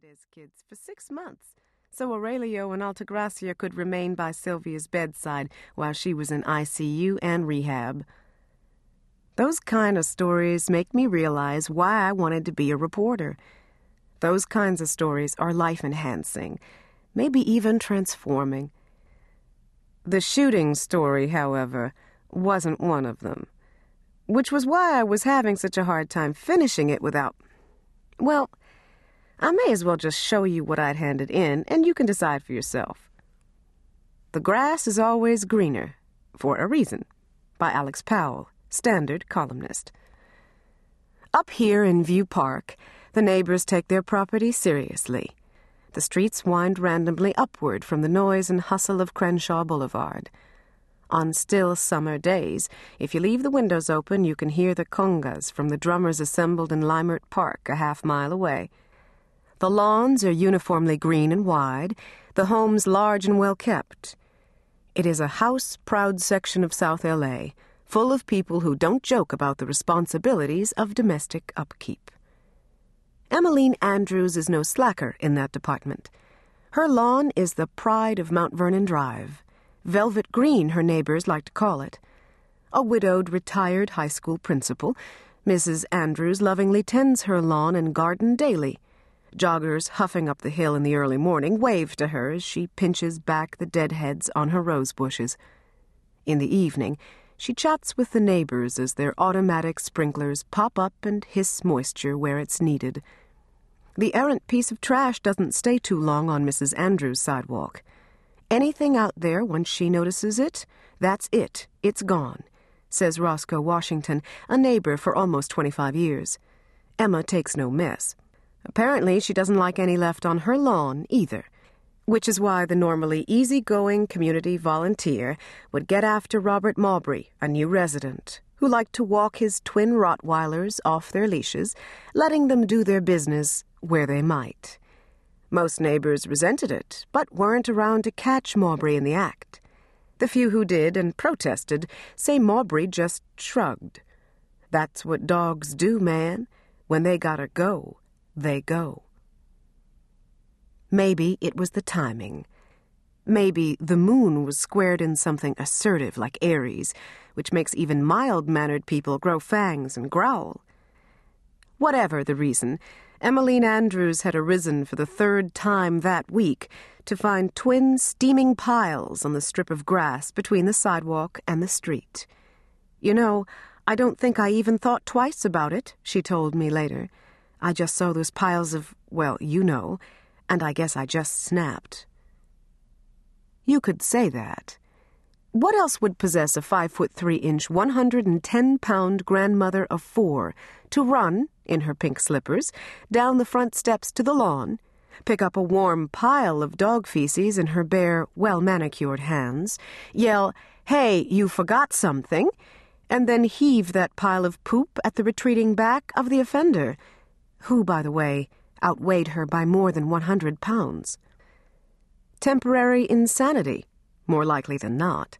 Hernandez kids for six months, so Aurelio and Altagracia could remain by Sylvia's bedside while she was in ICU and rehab. Those kind of stories make me realize why I wanted to be a reporter. Those kinds of stories are life enhancing, maybe even transforming. The shooting story, however, wasn't one of them, which was why I was having such a hard time finishing it without. Well, I may as well just show you what I'd handed in, and you can decide for yourself. The Grass is Always Greener, for a Reason, by Alex Powell, Standard columnist. Up here in View Park, the neighbors take their property seriously. The streets wind randomly upward from the noise and hustle of Crenshaw Boulevard. On still summer days, if you leave the windows open, you can hear the congas from the drummers assembled in Leimert Park a half mile away. The lawns are uniformly green and wide, the homes large and well kept. It is a house proud section of South LA, full of people who don't joke about the responsibilities of domestic upkeep. Emmeline Andrews is no slacker in that department. Her lawn is the pride of Mount Vernon Drive. Velvet green, her neighbors like to call it. A widowed, retired high school principal, Mrs. Andrews lovingly tends her lawn and garden daily Joggers huffing up the hill in the early morning wave to her as she pinches back the dead heads on her rose bushes. In the evening, she chats with the neighbors as their automatic sprinklers pop up and hiss moisture where it's needed. The errant piece of trash doesn't stay too long on Mrs. Andrews' sidewalk. Anything out there, once she notices it, that's it. It's gone, says Roscoe Washington, a neighbor for almost 25 years. Emma takes no mess. Apparently, she doesn't like any left on her lawn either, which is why the normally easygoing community volunteer would get after Robert Maubrey, a new resident, who liked to walk his twin Rottweilers off their leashes, letting them do their business where they might. Most neighbors resented it, but weren't around to catch Maubrey in the act. The few who did and protested say Maubrey just shrugged. That's what dogs do, man, when they gotta go they go. Maybe it was the timing. Maybe the moon was squared in something assertive like Aries, which makes even mild mannered people grow fangs and growl. Whatever the reason, Emmeline Andrews had arisen for the third time that week to find twin steaming piles on the strip of grass between the sidewalk and the street. You know, I don't think I even thought twice about it, she told me later. I just saw those piles of, well, you know, and I guess I just snapped. You could say that. What else would possess a five foot three inch, 110 pound grandmother of four to run, in her pink slippers, down the front steps to the lawn, pick up a warm pile of dog feces in her bare, well manicured hands, yell, Hey, you forgot something, and then heave that pile of poop at the retreating back of the offender? Who, by the way, outweighed her by more than 100 pounds. Temporary insanity, more likely than not.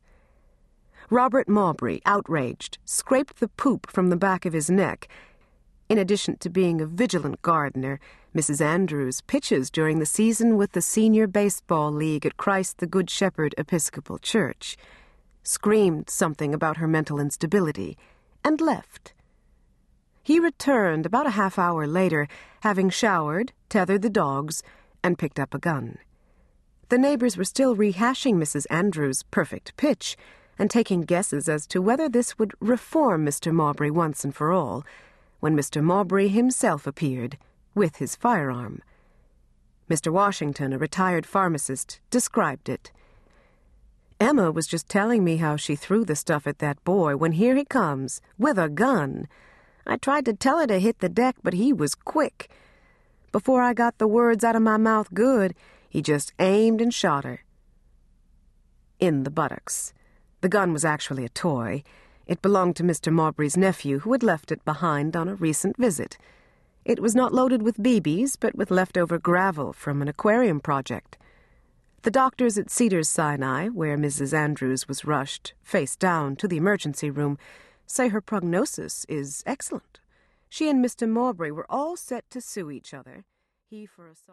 Robert Maubrey, outraged, scraped the poop from the back of his neck. In addition to being a vigilant gardener, Mrs. Andrews pitches during the season with the Senior Baseball League at Christ the Good Shepherd Episcopal Church, screamed something about her mental instability, and left. He returned about a half hour later, having showered, tethered the dogs, and picked up a gun. The neighbors were still rehashing Mrs. Andrews' perfect pitch and taking guesses as to whether this would reform Mr. Maubrey once and for all, when Mr. Maubrey himself appeared with his firearm. Mr. Washington, a retired pharmacist, described it. Emma was just telling me how she threw the stuff at that boy when here he comes, with a gun. I tried to tell her to hit the deck, but he was quick. Before I got the words out of my mouth good, he just aimed and shot her. In the buttocks. The gun was actually a toy. It belonged to Mr. Marbury's nephew, who had left it behind on a recent visit. It was not loaded with BBs, but with leftover gravel from an aquarium project. The doctors at Cedars Sinai, where Mrs. Andrews was rushed, face down, to the emergency room, say her prognosis is excellent. She and Mr. Maubrey were all set to sue each other, he for assault.